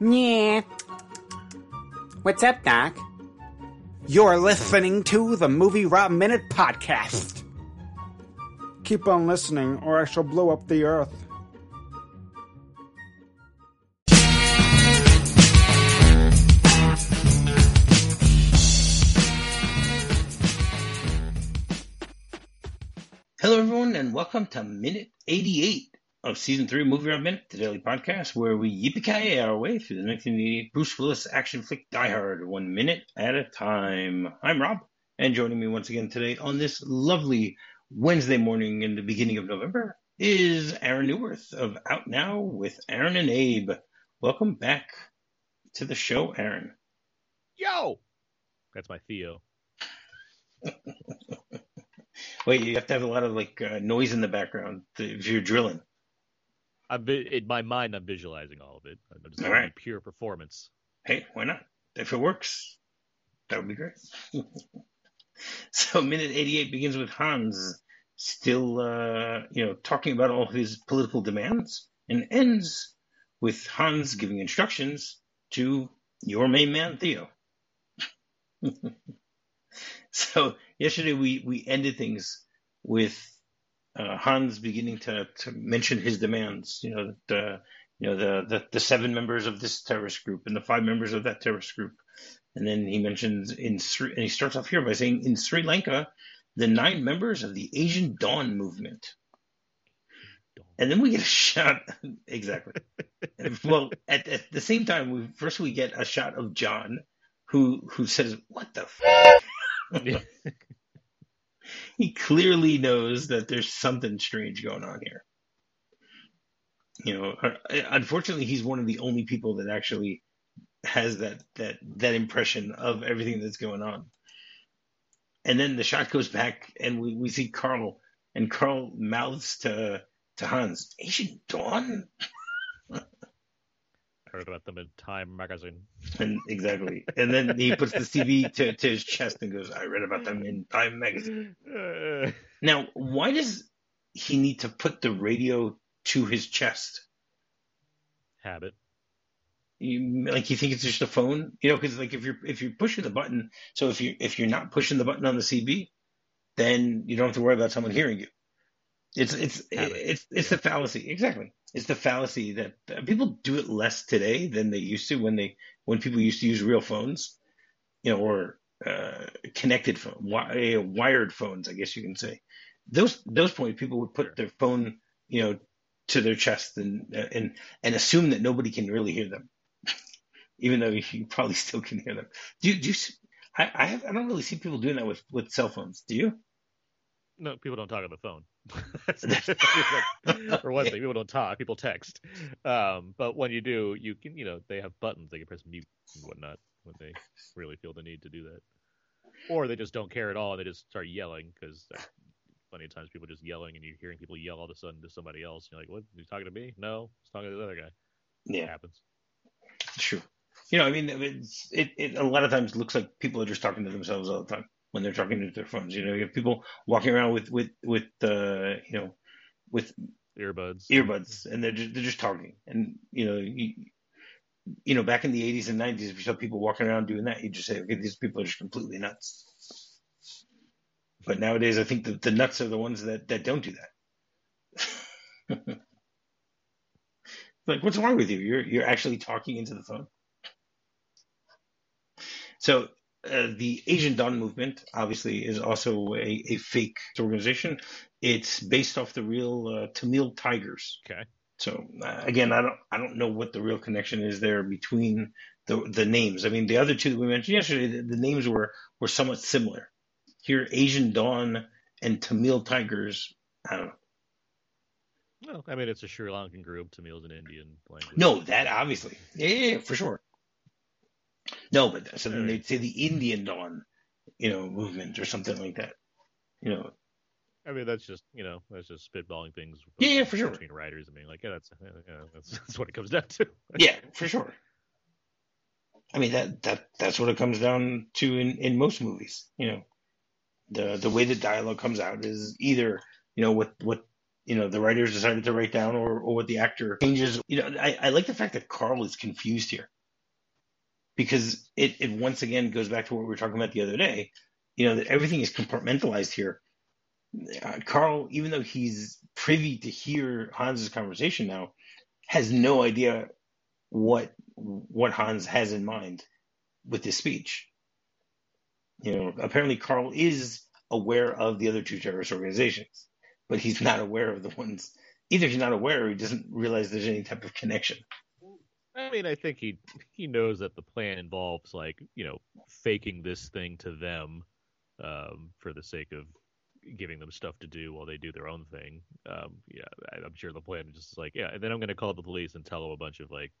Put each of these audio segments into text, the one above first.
Yeah. What's up, Doc? You're listening to the Movie Rob Minute Podcast. Keep on listening, or I shall blow up the earth. Hello, everyone, and welcome to Minute 88 of Season 3 Movie Rob Minute, the daily podcast where we yippee our way through the 1988 Bruce Willis action flick Die Hard, one minute at a time. I'm Rob, and joining me once again today on this lovely Wednesday morning in the beginning of November is Aaron Neuwirth of Out Now with Aaron and Abe. Welcome back to the show, Aaron. Yo! That's my Theo. Wait, you have to have a lot of like uh, noise in the background to, if you're drilling. I'm in my mind. I'm visualizing all of it. I'm just All right. pure performance. Hey, why not? If it works, that would be great. so, minute 88 begins with Hans still, uh, you know, talking about all his political demands, and ends with Hans giving instructions to your main man Theo. so, yesterday we we ended things with uh, Hans beginning to, to mention his demands. You know, the you know the, the the seven members of this terrorist group and the five members of that terrorist group, and then he mentions in Sri, and he starts off here by saying in Sri Lanka, the nine members of the Asian Dawn movement. And then we get a shot exactly. well, at, at the same time, we first we get a shot of John, who who says, "What the." F-? he clearly knows that there's something strange going on here. You know, uh, unfortunately, he's one of the only people that actually has that that that impression of everything that's going on. And then the shot goes back, and we, we see Karl, and Karl mouths to to Hans, "Asian Dawn." About them in Time magazine. And exactly, and then he puts the CB to, to his chest and goes, "I read about them in Time magazine." Uh, Now, why does he need to put the radio to his chest? habit. You, like you think it's just a phone, you know? Because like if you're if you're pushing the button, so if you if you're not pushing the button on the CB, then you don't have to worry about someone hearing you. It's it's Habit. it's it's the fallacy exactly. It's the fallacy that people do it less today than they used to when they when people used to use real phones, you know, or uh, connected phone, wi- uh, wired phones, I guess you can say. Those those points, people would put their phone, you know, to their chest and and and assume that nobody can really hear them, even though you probably still can hear them. Do you, do you I I, have, I don't really see people doing that with with cell phones. Do you? No, people don't talk on the phone. For one thing, people don't talk. People text. Um, but when you do, you can, you know, they have buttons. They can press mute and whatnot when they really feel the need to do that. Or they just don't care at all and they just start yelling because plenty of times people just yelling and you're hearing people yell all of a sudden to somebody else. And You're like, what? You talking to me? No, it's talking to the other guy. Yeah, It happens. sure. You know, I mean, it's, it it a lot of times looks like people are just talking to themselves all the time when they're talking to their phones. You know, you have people walking around with with with uh, you know with Earbuds. earbuds and they're just, they're just talking and you know you, you know back in the 80s and 90s if you saw people walking around doing that you just say okay these people are just completely nuts but nowadays i think the, the nuts are the ones that that don't do that like what's wrong with you you're you're actually talking into the phone so uh, the Asian Dawn movement obviously is also a, a fake organization. It's based off the real uh, Tamil Tigers. Okay. So uh, again, I don't I don't know what the real connection is there between the the names. I mean, the other two that we mentioned yesterday, the, the names were were somewhat similar. Here, Asian Dawn and Tamil Tigers. I don't know. Well, I mean, it's a Sri Lankan group. Tamil's an Indian language. No, that obviously, yeah, yeah, yeah, for sure. No, but so then they'd say the Indian Dawn, you know, movement or something like that. You know, I mean, that's just you know, that's just spitballing things. Yeah, yeah, for sure. Between writers, I mean, like, yeah, that's yeah, that's, that's what it comes down to. yeah, for sure. I mean that that that's what it comes down to in in most movies. You know, the the way the dialogue comes out is either you know what what you know the writers decided to write down or, or what the actor changes. You know, I, I like the fact that Karl is confused here because it, it once again goes back to what we were talking about the other day. You know that everything is compartmentalized here. Uh, Karl, even though he's privy to hear Hans's conversation now, has no idea what what Hans has in mind with this speech. You know, apparently Karl is aware of the other two terrorist organizations, but he's not aware of the ones. Either he's not aware or he doesn't realize there's any type of connection. I mean, I think he he knows that the plan involves like you know faking this thing to them um, for the sake of giving them stuff to do while they do their own thing. Um, yeah, I'm sure the plan is just like yeah, and then I'm going to call the police and tell them a bunch of like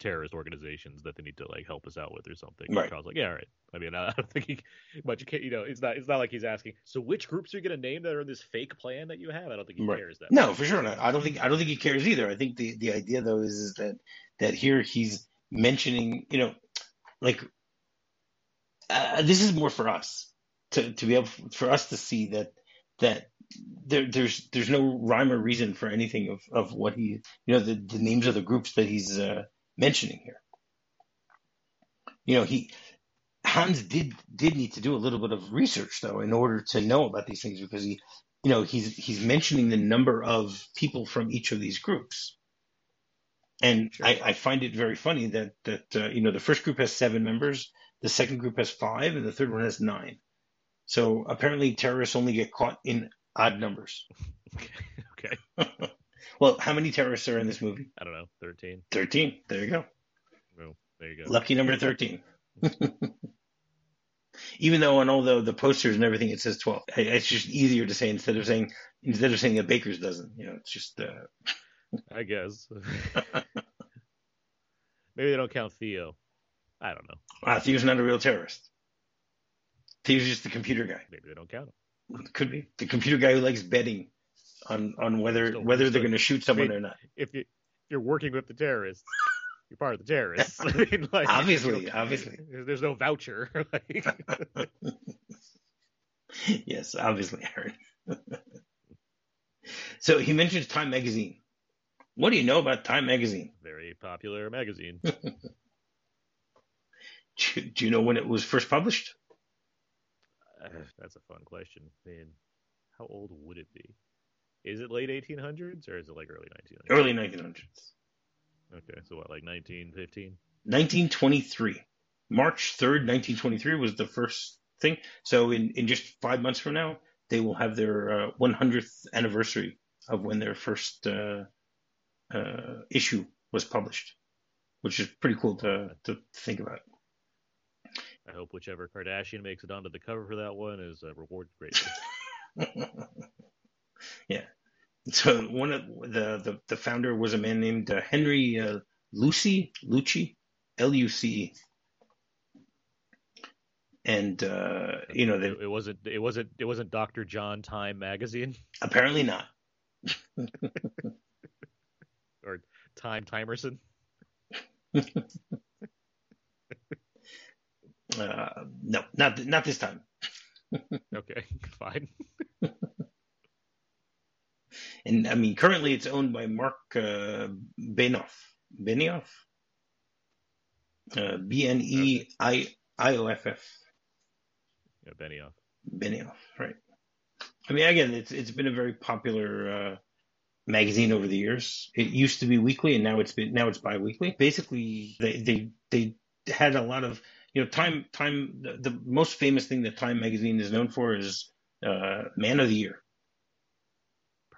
terrorist organizations that they need to like help us out with or something. Right. Charles like, yeah, all right. I mean, I don't think he much. You can, you know, it's not. It's not like he's asking. So, which groups are you going to name that are in this fake plan that you have? I don't think he Right. cares that. No, for sure not. I don't think I don't think he cares either. I think the the idea though is, is that that here he's mentioning, you know, like uh, this is more for us to to be able for us to see that that there, there's there's no rhyme or reason for anything of, of what he you know the, the names of the groups that he's uh, mentioning here. You know he Hans did did need to do a little bit of research though in order to know about these things because he you know he's he's mentioning the number of people from each of these groups and Sure. I, I find it very funny that that uh, you know the first group has seven members the second group has five and the third one has nine so apparently terrorists only get caught in odd numbers okay. well how many terrorists are in this movie I don't know. Thirteen. 13 there you go Well, there you go. lucky number 13 even though on all the, the posters and everything it says 12 I- it's just easier to say instead of saying instead of saying a baker's dozen you know it's just uh, I guess. Maybe they don't count Theo. I don't know. ah, Theo's not a real terrorist Theo's just the computer guy Maybe they don't count him. could be the computer guy who likes betting on on whether Still- whether they're going to shoot someone I mean, or not If you you're working with the terrorists, you're part of the terrorists. I mean, like, obviously you know, obviously there's, there's no voucher. like, yes obviously Aaron so he mentions Time magazine what do you know about Time magazine very popular magazine. do, do you know when it was first published Uh, That's a fun question. Man, how old would it be? Is it late 1800s or is it like early 1900s? early 1900s Okay, so what, like 1915? 1923 March 3rd 1923 was the first thing so in in just five months from now they will have their uh, 100th anniversary of when their first uh, uh, issue was published which is pretty cool to to think about I hope whichever Kardashian makes it onto the cover for that one is uh, rewarded greatly. yeah. So one of the, the the founder was a man named uh, Henry uh, Lucy Lucci L U C E, and uh, you know they it, it wasn't. It wasn't. It wasn't Dr. John Time magazine apparently not. or Time Timerson. Uh, no, not not this time. Okay, fine. And I mean, currently it's owned by Marc uh, Benioff. Benioff. Uh, B N E I I O F F. Yeah, Benioff. Benioff, right? I mean, again, it's it's been a very popular uh, magazine over the years. It used to be weekly, and now it's been now it's biweekly. Basically, they they they had a lot of you know time time. The, the most famous thing that Time magazine is known for is uh, Man of the Year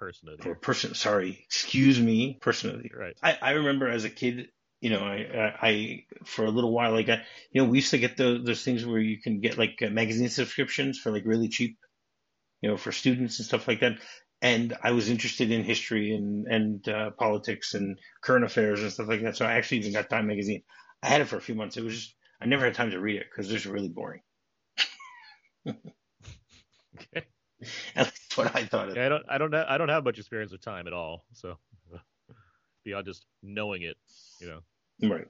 Person of the or person. Sorry, excuse me, Person of the Year. Right. I, I remember as a kid, you know, I, I, I for a little while, like, I, you know, we used to get those, those things where you can get like uh, magazine subscriptions for like really cheap, you know, for students and stuff like that. And I was interested in history and, and, uh, politics and current affairs and stuff like that. So I actually even got Time magazine. I had it for a few months. It was just, I never had time to read it because it was really boring. Okay. At least what I thought of. Yeah, I don't. I don't. Ha- I don't have much experience with time at all. So beyond just knowing it, you know. Right.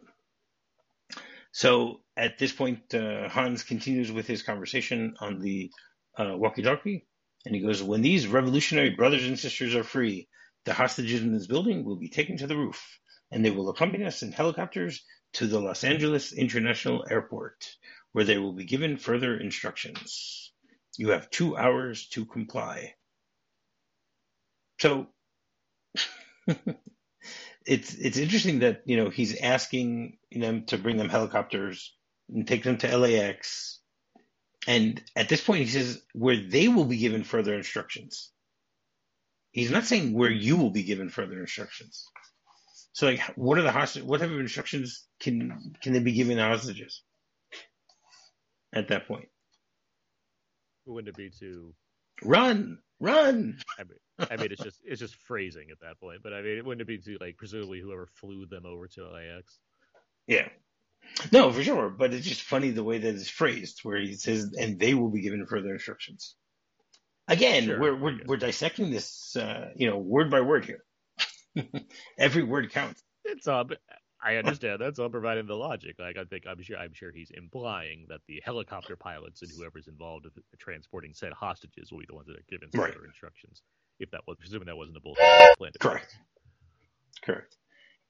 So at this point, uh, Hans continues with his conversation on the uh, walkie-talkie, And he goes, When these revolutionary brothers and sisters are free, the hostages in this building will be taken to the roof, and they will accompany us in helicopters to the Los Angeles International Airport, where they will be given further instructions. You have two hours to comply. So it's it's interesting that you know he's asking them to bring them helicopters and take them to LAX, and at this point he says where they will be given further instructions. He's not saying where you will be given further instructions. So like, what are the hostage? What type of instructions can can they be giving the hostages at that point? Wouldn't it be to Run, run. I mean, I mean, it's just it's just phrasing at that point. But I mean, it wouldn't it be to like presumably whoever flew them over to LAX? Yeah. No, for sure. But it's just funny the way that it's phrased, where he says, "And they will be given further instructions." Again, Sure, we're we're we're dissecting this, uh, you know, word by word here. Every word counts. It's all. I understand that's all providing the logic. Like I think I'm sure I'm sure he's implying that the helicopter pilots and whoever's involved with transporting said hostages will be the ones that are given Right. further instructions. If that was presuming that wasn't a bullshit plan. Correct. Correct.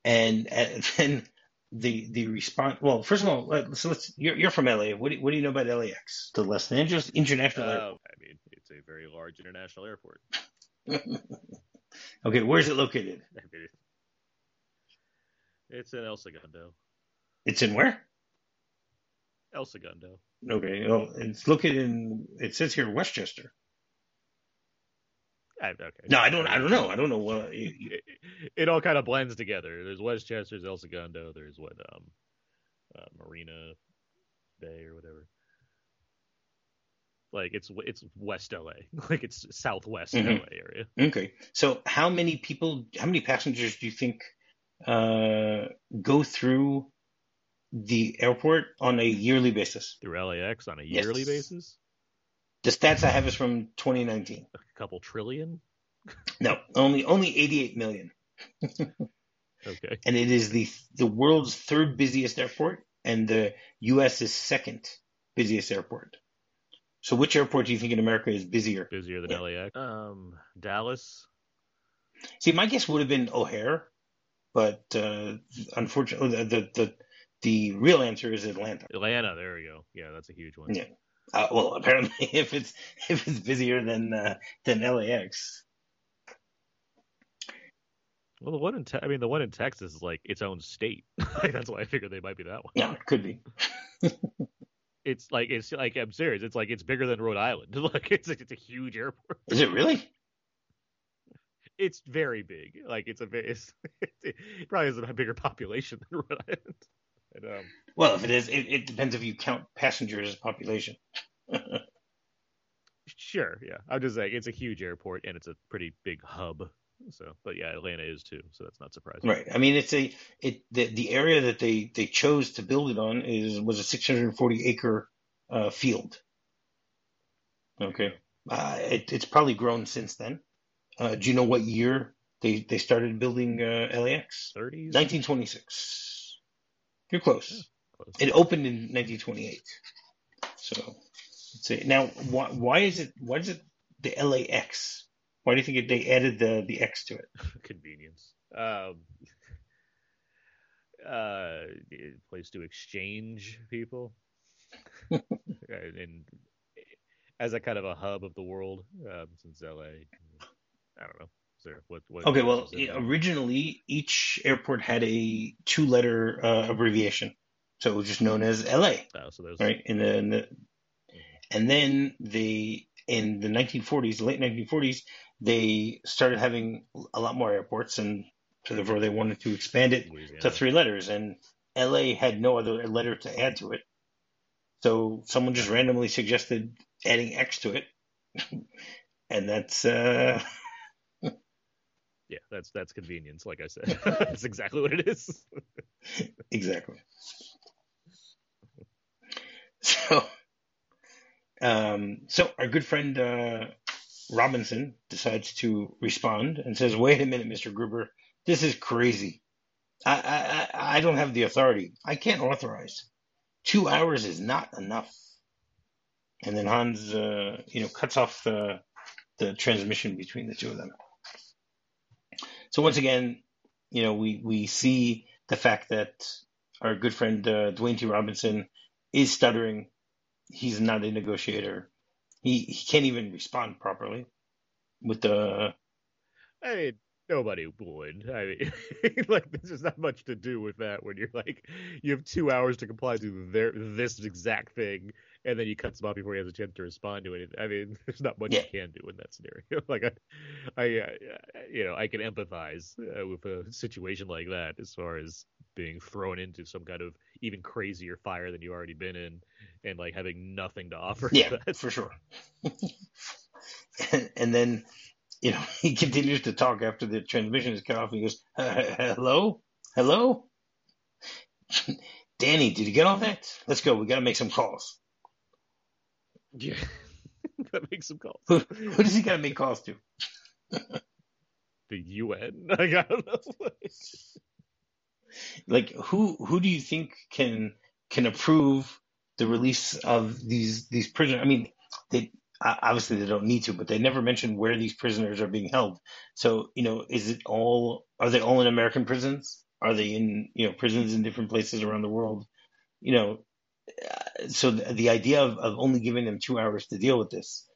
And, and then the the response. Well, first of all, let- so let's. You're, you're from LA. What do, you- what do you know about LAX? The Los Angeles International Uh, Airport. I mean, it's a very large international airport. Okay, where's it located? I mean, it's in El Segundo. It's in where? El Segundo. Okay, well, it's located in. It says here Westchester. I, okay. No, I don't. I don't know. I don't know what. You, you, it, it all kind of blends together. There's Westchester, there's El Segundo, there's what um, uh, Marina Bay or whatever. Like it's it's West LA, like it's Southwest Mhm. LA area. okay, so how many people? How many passengers do you think uh, go through the airport on a yearly basis? Through LAX on a Yes. yearly basis, The stats I have is from 2019. a couple trillion. No, only only 88 million, Okay, and it is the the world's third busiest airport, and the U.S.'s second busiest airport. So, which airport do you think in America is busier? busier than Yeah. LAX. Um, Dallas. See, my guess would have been O'Hare, but uh, unfortunately, the, the the real answer is Atlanta. Atlanta, there we go. Yeah, that's a huge one. Yeah. Uh, well, apparently, if it's if it's busier than uh, than LAX, Well, the one in te- I mean, the one in Texas is like its own state. like, that's why I figured they might be that one. yeah, it could be. It's like it's like I'm serious. It's like it's bigger than Rhode Island. like it's it's a huge airport. Is it really? It's very big. Like it's a very it's, it probably has a bigger population than Rhode Island. And, um, Well, if it is, it, it depends if you count passengers as population. sure, yeah. I'm just saying it's a huge airport and it's a pretty big hub. So, but yeah, Atlanta is too. So that's not surprising. Right. I mean, it's a it the, the area that they they chose to build it on is was a 640 acre uh, field. Okay. Uh, it, it's probably grown since then. Uh, do you know what year they they started building uh, LAX? 30s. 1926. You're close. Close. It opened in 1928. So, let's see. Now, why why is it why is it the LAX? Why do you think they added the the X to it? convenience. Um, uh, place to exchange people, and as a kind of a hub of the world, um, since LA, I don't know. There what? what Okay, well, originally each airport had a two-letter uh, abbreviation, so it was just known as LA, Oh, so there's right? In the, in the and then they in the 1940s, late 1940s, they started having a lot more airports, and so therefore they wanted to expand it Louisiana. to three letters, and LA had no other letter to add to it, so someone just randomly suggested adding X to it, and that's uh, Yeah, that's that's convenience. Like I said, that's exactly what it is. Exactly. So, um, so our good friend uh, Robinson decides to respond and says, "Wait a minute, Mister Gruber, this is crazy. I, I I don't have the authority. I can't authorize. Two hours is not enough." And then Hans, uh, you know, cuts off the the transmission between the two of them. So once again, you know, we we see the fact that our good friend uh, Dwayne T. Robinson is stuttering. He's not a negotiator. He he can't even respond properly with the. I mean, nobody would. I mean, like this is not much to do with that when you're like you have two hours to comply to their this exact thing, and then he cuts them off before he has a chance to respond to anything. I mean, there's not much Yeah. you can do in that scenario. like I, I, uh, you know, I can empathize uh, with a situation like that as far as being thrown into some kind of even crazier fire than you've already been in, and like having nothing to offer. Yeah, That's- for sure. and, and then, you know, he continues to talk after the transmission is cut off. And he goes, "Uh, "Hello, hello, Danny, did you get all that? Let's go. We got to make some calls. Yeah. gotta make some calls. Who, who does he got to make calls to? The UN. Like, I don't know. Like, who who do you think can can approve the release of these these prisoners? I mean, they obviously they don't need to, but they never mention where these prisoners are being held. So, you know, is it all? Are they all in American prisons? Are they in you know prisons in different places around the world? You know, so the, the idea of, of only giving them two hours to deal with this,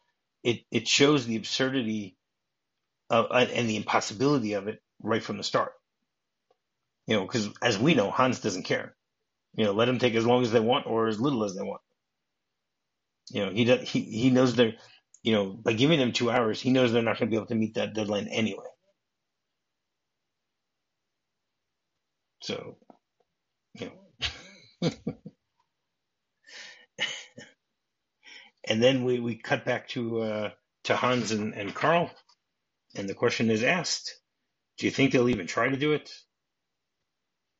it it shows the absurdity of, uh, and the impossibility of it right from the start. You know, because as we know, Hans doesn't care. You know, let them take as long as they want or as little as they want. You know, he does, he he knows they're, you know, by giving them two hours, he knows they're not going to be able to meet that deadline anyway. So, you know. and then we, we cut back to uh, to Hans and, and Karl, and the question is asked: Do you think they'll even try to do it?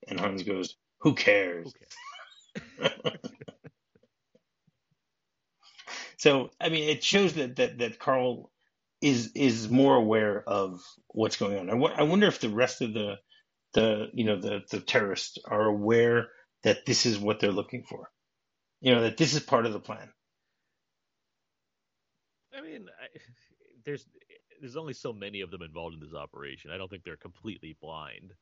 And Hans goes, "Who cares?" Okay. So I mean, it shows that that that Karl is is more aware of what's going on. I I wonder if the rest of the the you know the the terrorists are aware that this is what they're looking for. You know that this is part of the plan. I mean, I, there's there's only so many of them involved in this operation. I don't think they're completely blind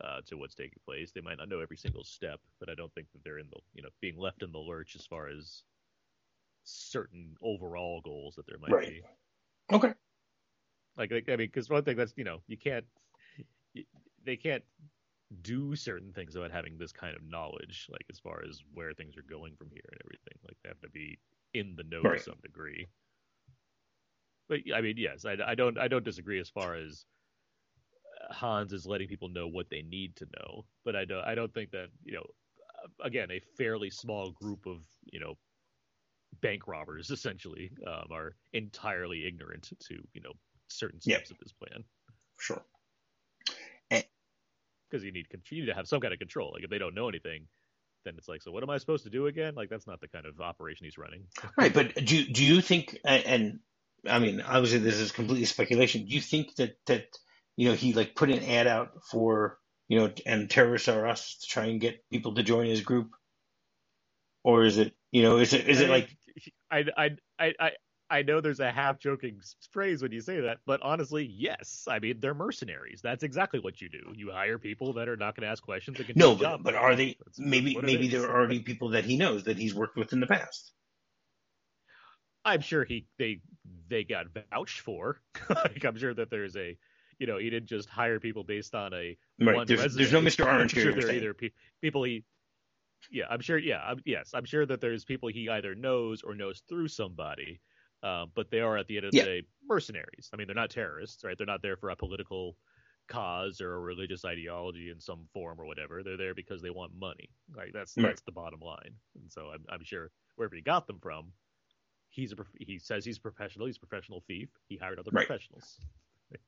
uh, to what's taking place. They might not know every single step, but I don't think that they're in the you know being left in the lurch as far as certain overall goals that there might Right. be. Okay. Like, I mean, because one thing that's you know you can't they can't do certain things without having this kind of knowledge, like as far as where things are going from here and everything. Like they have to be in the know Right. to some degree. But I mean, yes, I, I don't I don't disagree as far as uh, Hans is letting people know what they need to know, but I don't I don't think that you know uh, again a fairly small group of you know bank robbers essentially um, are entirely ignorant to you know certain Yeah. steps of this plan Sure. Eh. because you need you need to have some kind of control. Like if they don't know anything, then it's like, so what am I supposed to do again? Like that's not the kind of operation he's running. Right, but do do you think? And I mean, obviously, this is completely speculation. Do you think that that you know he like put an ad out for you know and terrorists are us to try and get people to join his group, or is it you know is it is it like I I I I I know there's a half joking phrase when you say that, but honestly, yes. I mean, they're mercenaries. That's exactly what you do. You hire people that are not going to ask questions. And can no? But, but are they That's maybe maybe there are already people that he knows that he's worked with in the past? I'm sure he they they got vouched for. like I'm sure that there's a you know he didn't just hire people based on a Right. one There's, resume. there's no Mr. Orange here. sure there either pe- people he yeah I'm sure yeah I'm, yes I'm sure that there's people he either knows or knows through somebody. Uh, but they are at the end of the Yeah. day mercenaries. I mean, they're not terrorists, right? They're not there for a political cause or a religious ideology in some form or whatever. They're there because they want money. Right? That's Right. that's the bottom line. And so I'm, I'm sure wherever he got them from, he's a he says he's a professional. He's a professional thief. He hired other Right. professionals.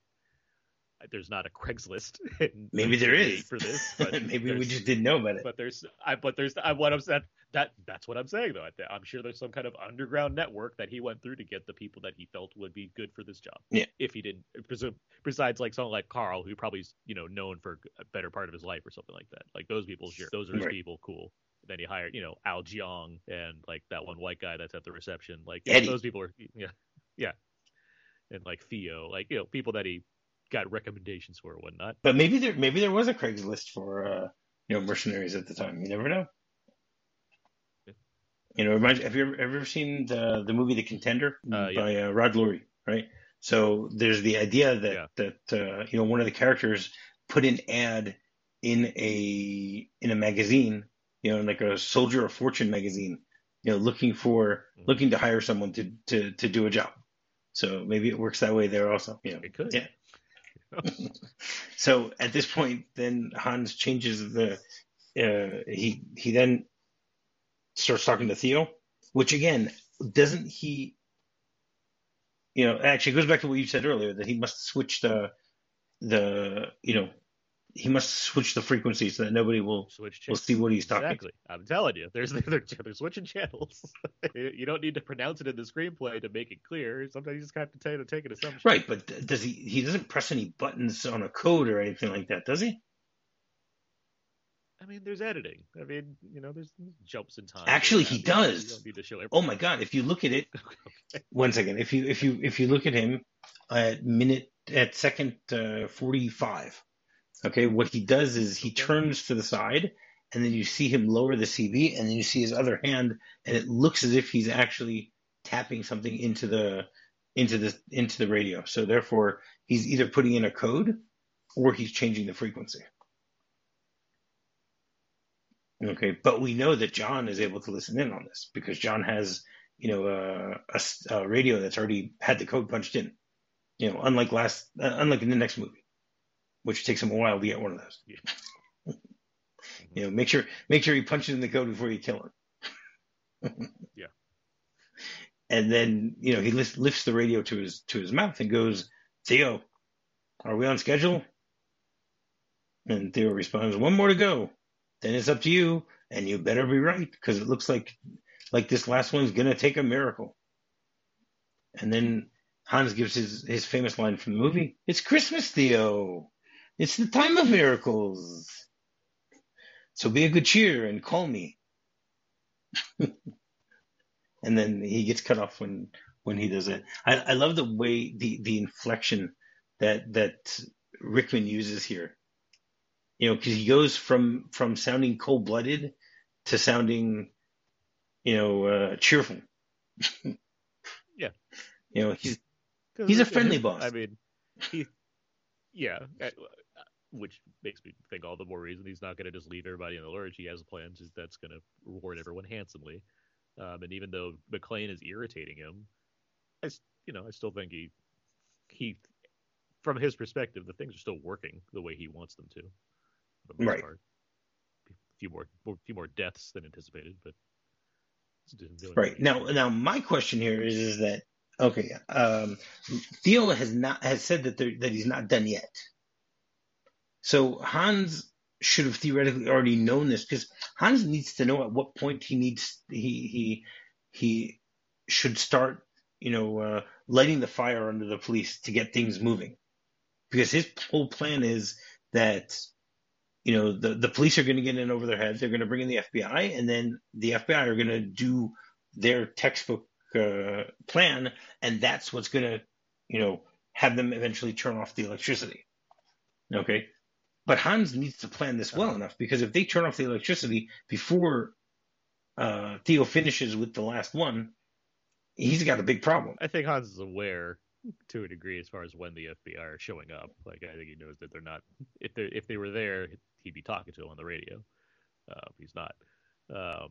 There's not a Craigslist. Maybe there is for this. But maybe we just didn't know about it. but there's I but there's I what I'm saying that that's what I'm saying though. I'm sure there's some kind of underground network that he went through to get the people that he felt would be good for this job. Yeah. If he didn't, presume, besides like someone like Karl, who probably's you know known for a better part of his life or something like that. Like those people, sure, those are his Right. people, cool. Then he hired you know Al Jiang and like that one white guy that's at the reception. Like yeah, those people are yeah yeah. and like Theo, like you know people that he got recommendations for or whatnot. But maybe there maybe there was a Craigslist for uh, you know mercenaries at the time. You never know. You know, reminds, have you ever, ever seen the the movie The Contender Uh, yeah. by uh, Rod Lurie? Right. So there's the idea that Yeah. that uh, you know one of the characters put an ad in a in a magazine, you know, like a Soldier of Fortune magazine, you know, looking for Mhm. looking to hire someone to to to do a job. So maybe it works that way there also. You know, It could. Yeah. So at this point, then Hans changes the. Uh, he he then starts talking to Theo, which again doesn't he. You know, actually it goes back to what you said earlier that he must switch the the you know he must switch the frequency so that nobody will Switch will see what he's talking. Exactly. I'm telling you, there's they're, they're switching channels. you don't need to pronounce it in the screenplay to make it clear. Sometimes you just have to take, to take an assumption. Right, but does he? He doesn't press any buttons on a code or anything like that, does he? I mean, there's editing. I mean, you know, there's jumps in time. Actually, he does. Need to show. Oh my God! If you look at it, okay. one second. If you if you if you look at him at minute at second uh, forty five, okay, what he does is he turns to the side, and then you see him lower the CB, and then you see his other hand, and it looks as if he's actually tapping something into the into the into the radio. So therefore, he's either putting in a code or he's changing the frequency. Okay, but we know that John is able to listen in on this because John has, you know, uh, a, a radio that's already had the code punched in. You know, unlike last, uh, unlike in the next movie, which takes him a while to get one of those. Yeah. You know, make sure make sure he punches in the code before you kill him. Yeah. And then you know he lifts, lifts the radio to his to his mouth and goes, Theo, are we on schedule? And Theo responds, one more to go. Then it's up to you, and you better be right because it looks like like this last one's gonna take a miracle. And then Hans gives his his famous line from the movie: "It's Christmas, Theo. It's the time of miracles. So be a good cheer and call me." and then he gets cut off when when he does it. I, I love the way the the inflection that that Rickman uses here. You know, because he goes from from sounding cold blooded to sounding, you know, uh, cheerful. Yeah. You know, he's He's a friendly boss. I mean, he, yeah, which makes me think all the more reason he's not going to just leave everybody in the lurch. He has plans that's going to reward everyone handsomely. Um, and even though McClane is irritating him, I, you know, I still think he, he, from his perspective, the things are still working the way he wants them to. The Right. part. A few more, more, few more deaths than anticipated, but it's just doing right now. Now, my question here is is that okay? Um, Theo has not has said that that he's not done yet. So Hans should have theoretically already known this because Hans needs to know at what point he needs he he he should start you know uh, lighting the fire under the police to get things moving. Because his whole plan is that you know the the police are going to get in over their heads they're going to bring in the FBI and then the FBI are going to do their textbook uh, plan and that's what's going to you know have them eventually turn off the electricity. Okay but Hans needs to plan this well enough because if they turn off the electricity before uh, Theo finishes with the last one, he's got a big problem. I think Hans is aware to a degree as far as when the FBI are showing up. Like I think he knows that they're not. If they if they were there, he'd be talking to them on the radio. Uh, he's not. Um,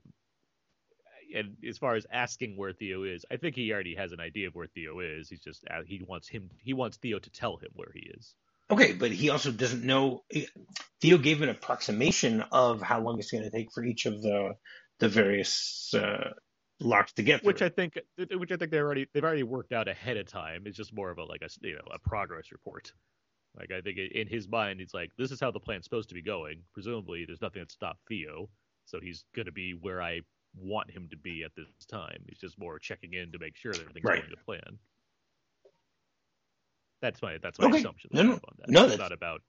and as far as asking where Theo is, I think he already has an idea of where Theo is. He's just uh, he wants him. He wants Theo to tell him where he is. Okay, but he also doesn't know. Theo gave an approximation of how long it's going to take for each of the the various uh, locks to get through. Which I think, which I think they already they've already worked out ahead of time. It's just more of a like a you know a progress report. Like I think in his mind, he's like, this is how the plan's supposed to be going. Presumably, there's nothing that stopped Theo, so he's going to be where I want him to be at this time. He's just more checking in to make sure that everything's Right. going to plan. That's my that's my Okay. assumption No, no. that. No, it's that's- not about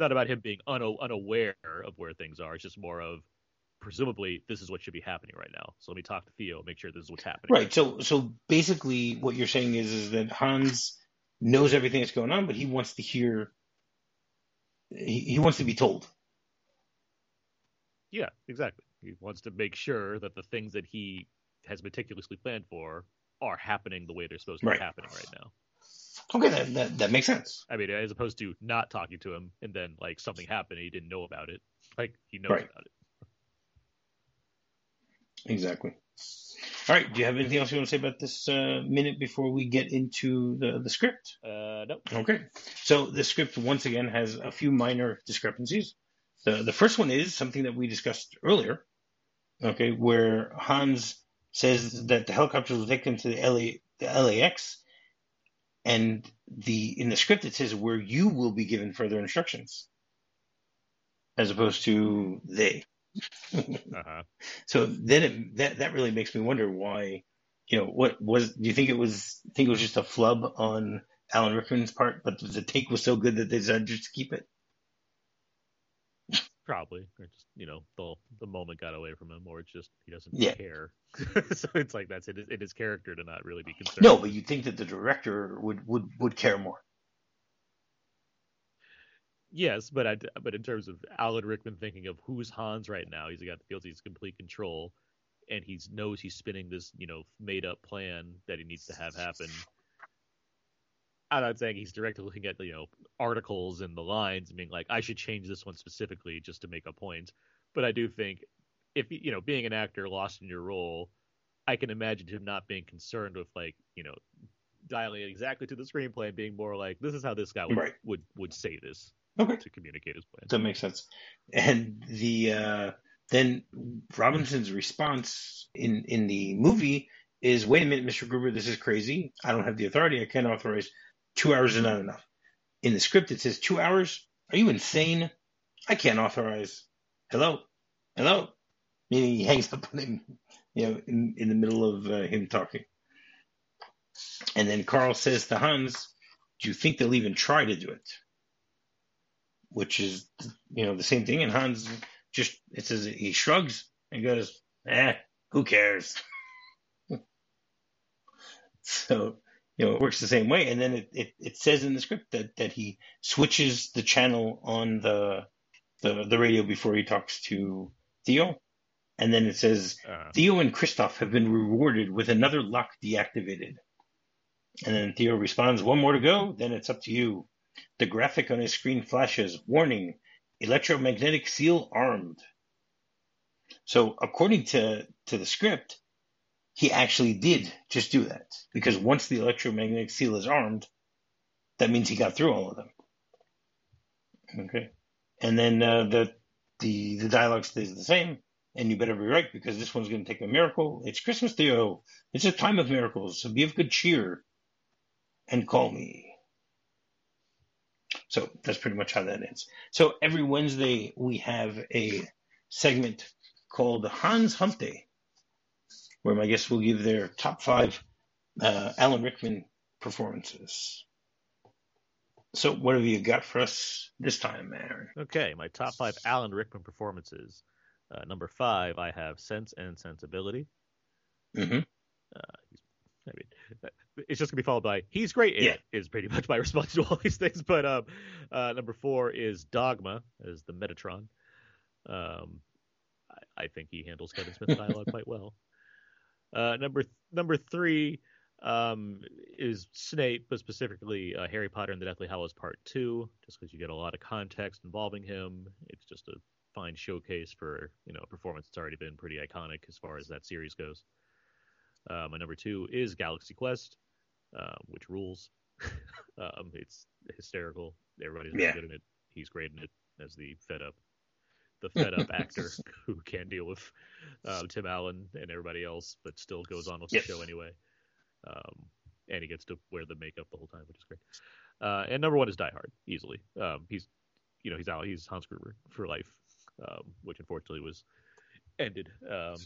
not about him being una- unaware of where things are. It's just more of presumably this is what should be happening right now. So let me talk to Theo, make sure this is what's happening. Right. So so basically, what you're saying is is that Hans knows everything that's going on, but he wants to hear. He, he wants to be told. Yeah, exactly. He wants to make sure that the things that he has meticulously planned for are happening the way they're supposed to Right. be happening right now. Okay, that, that that makes sense. I mean, as opposed to not talking to him and then like something happened and he didn't know about it. Like he knows Right. about it. Exactly. All right. Do you have anything else you want to say about this uh, minute before we get into the the script? Uh, no. Okay. So the script once again has a few minor discrepancies. The the first one is something that we discussed earlier. Okay, where Hans says that the helicopters will take them to the LA the LAX, and the in the script it says where you will be given further instructions, as opposed to they. Uh-huh. So then it, that that really makes me wonder why, you know, what was? Do you think it was? Think it was just a flub on Alan Rickman's part, but the take was so good that they decided just to keep it. Probably, or just you know, the the moment got away from him, or it's just he doesn't Yeah. care. so it's like that's in his, character to not really be concerned. No, but you'd think that the director would would would care more. Yes, but I, but in terms of Alan Rickman thinking of who's Hans right now, he's got the feels he's complete control, and he knows he's spinning this you know made up plan that he needs to have happen. I'm not saying he's directly looking at you know articles and the lines and being like I should change this one specifically just to make a point, but I do think if you know being an actor lost in your role, I can imagine him not being concerned with like you know dialing it exactly to the screenplay and being more like this is how this guy would Right. would, would say this Okay, to communicate his plan. that makes sense. And the uh, then Robinson's response in in the movie is, "Wait a minute, Mr. Gruber, this is crazy. I don't have the authority. I can't authorize. Two hours is not enough." In the script, it says two hours. Are you insane? I can't authorize. Hello, hello. Meaning he hangs up on him, you know, in, in the middle of uh, him talking. And then Karl says to Hans, "Do you think they'll even try to do it?" Which is, you know, the same thing. And Hans just it says he shrugs and goes, "Eh, who cares?" so you know, it works the same way. And then it, it, it says in the script that, that he switches the channel on the, the the radio before he talks to Theo. And then it says Uh, Theo and Kristoff have been rewarded with another lock deactivated. And then Theo responds, One more to go, then it's up to you. The graphic on his screen flashes, warning, electromagnetic seal armed. So according to, to the script, he actually did just do that. Because once the electromagnetic seal is armed, that means he got through all of them. Okay. And then uh, the the the dialogue stays the same and you better be right because this one's going to take a miracle. It's Christmas, Theo. It's a time of miracles, so be of good cheer and call me. So that's pretty much how that ends. So every Wednesday we have a segment called Hans Hump Day, where my guests will give their top five uh, Alan Rickman performances. So what have you got for us this time, Aaron? okay, my top five Alan Rickman performances. Uh, number five, I have Sense and Sensibility. Mm-hmm. I mean, uh, it's just gonna be followed by "He's great." in Yeah. it," is pretty much my response to all these things. But um, uh, number four is Dogma as the Metatron. Um, I, I think he handles Kevin Smith's dialogue quite well. Uh, number th- number three um, is Snape, but specifically uh, Harry Potter and the Deathly Hallows Part Two, just because you get a lot of context involving him. It's just a fine showcase for you know a performance that's already been pretty iconic as far as that series goes. Uh, my number two is Galaxy Quest, uh, which rules. um, it's hysterical. Everybody's really Yeah. good in it. He's great in it as the fed up, the fed up actor who can't deal with uh, Tim Allen and everybody else, but still goes on with Yes. the show anyway. Um, and he gets to wear the makeup the whole time, which is great. Uh, and number one is Die Hard, easily. Um, he's, you know, he's out. He's Hans Gruber for life, um, which unfortunately was ended. Um,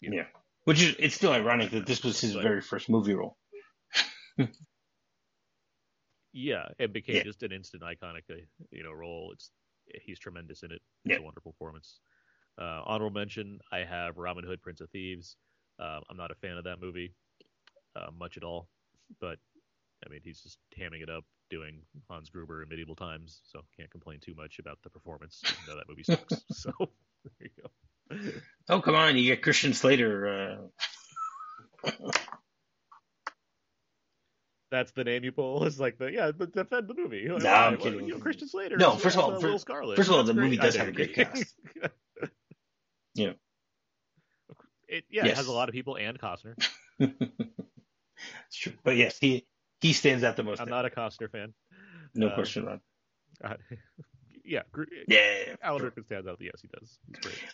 you know, Yeah. Which is it's still ironic that this was his But- very first movie role. Yeah, and became Yeah. just an instant iconic, uh, you know, role. It's he's tremendous in it. It's Yeah. a wonderful performance. Uh, honorable mention: I have Robin Hood, Prince of Thieves. Uh, I'm not a fan of that movie, uh, much at all, but I mean, he's just hamming it up, doing Hans Gruber in medieval times, so can't complain too much about the performance. Even though that movie sucks. so there you go. Oh, come on, you get Christian Slater. Uh... That's the name you pull. It's like the yeah, but defend the movie. No, Why? I'm kidding. You know, Christian Slater. No, first of all, uh, Scarlet. first of all, the movie does have a great cast. Yeah. It, yeah, it has a lot of people and Costner. It's true. But yes, he he stands out the most. I'm not a Costner fan. no uh, question it. Uh, yeah, Yeah. Alan sure. Rickman stands out. Yes, he does.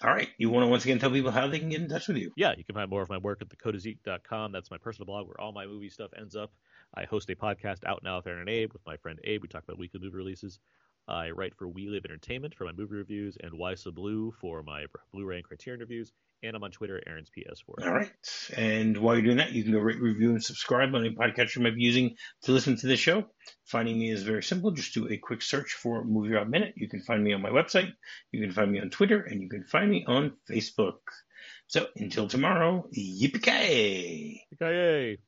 All right. You want to once again tell people how they can get in touch with you? Yeah, you can find more of my work at thecodeiszeek.com. That's my personal blog where all my movie stuff ends up. I host a podcast out now with Aaron and Abe with my friend Abe. We talk about weekly movie releases. I write for We Live Entertainment for my movie reviews and Why So Blu for my Blu-ray and Criterion reviews. And I'm on Twitter at Aaron's PS4. All right. And while you're doing that, you can go rate, review, and subscribe on any podcast you might be using to listen to this show. Finding me is very simple. Just do a quick search for Movie Rob Minute. You can find me on my website. You can find me on Twitter, and you can find me on Facebook. So until tomorrow, yippee ki Yippee-ki-yay!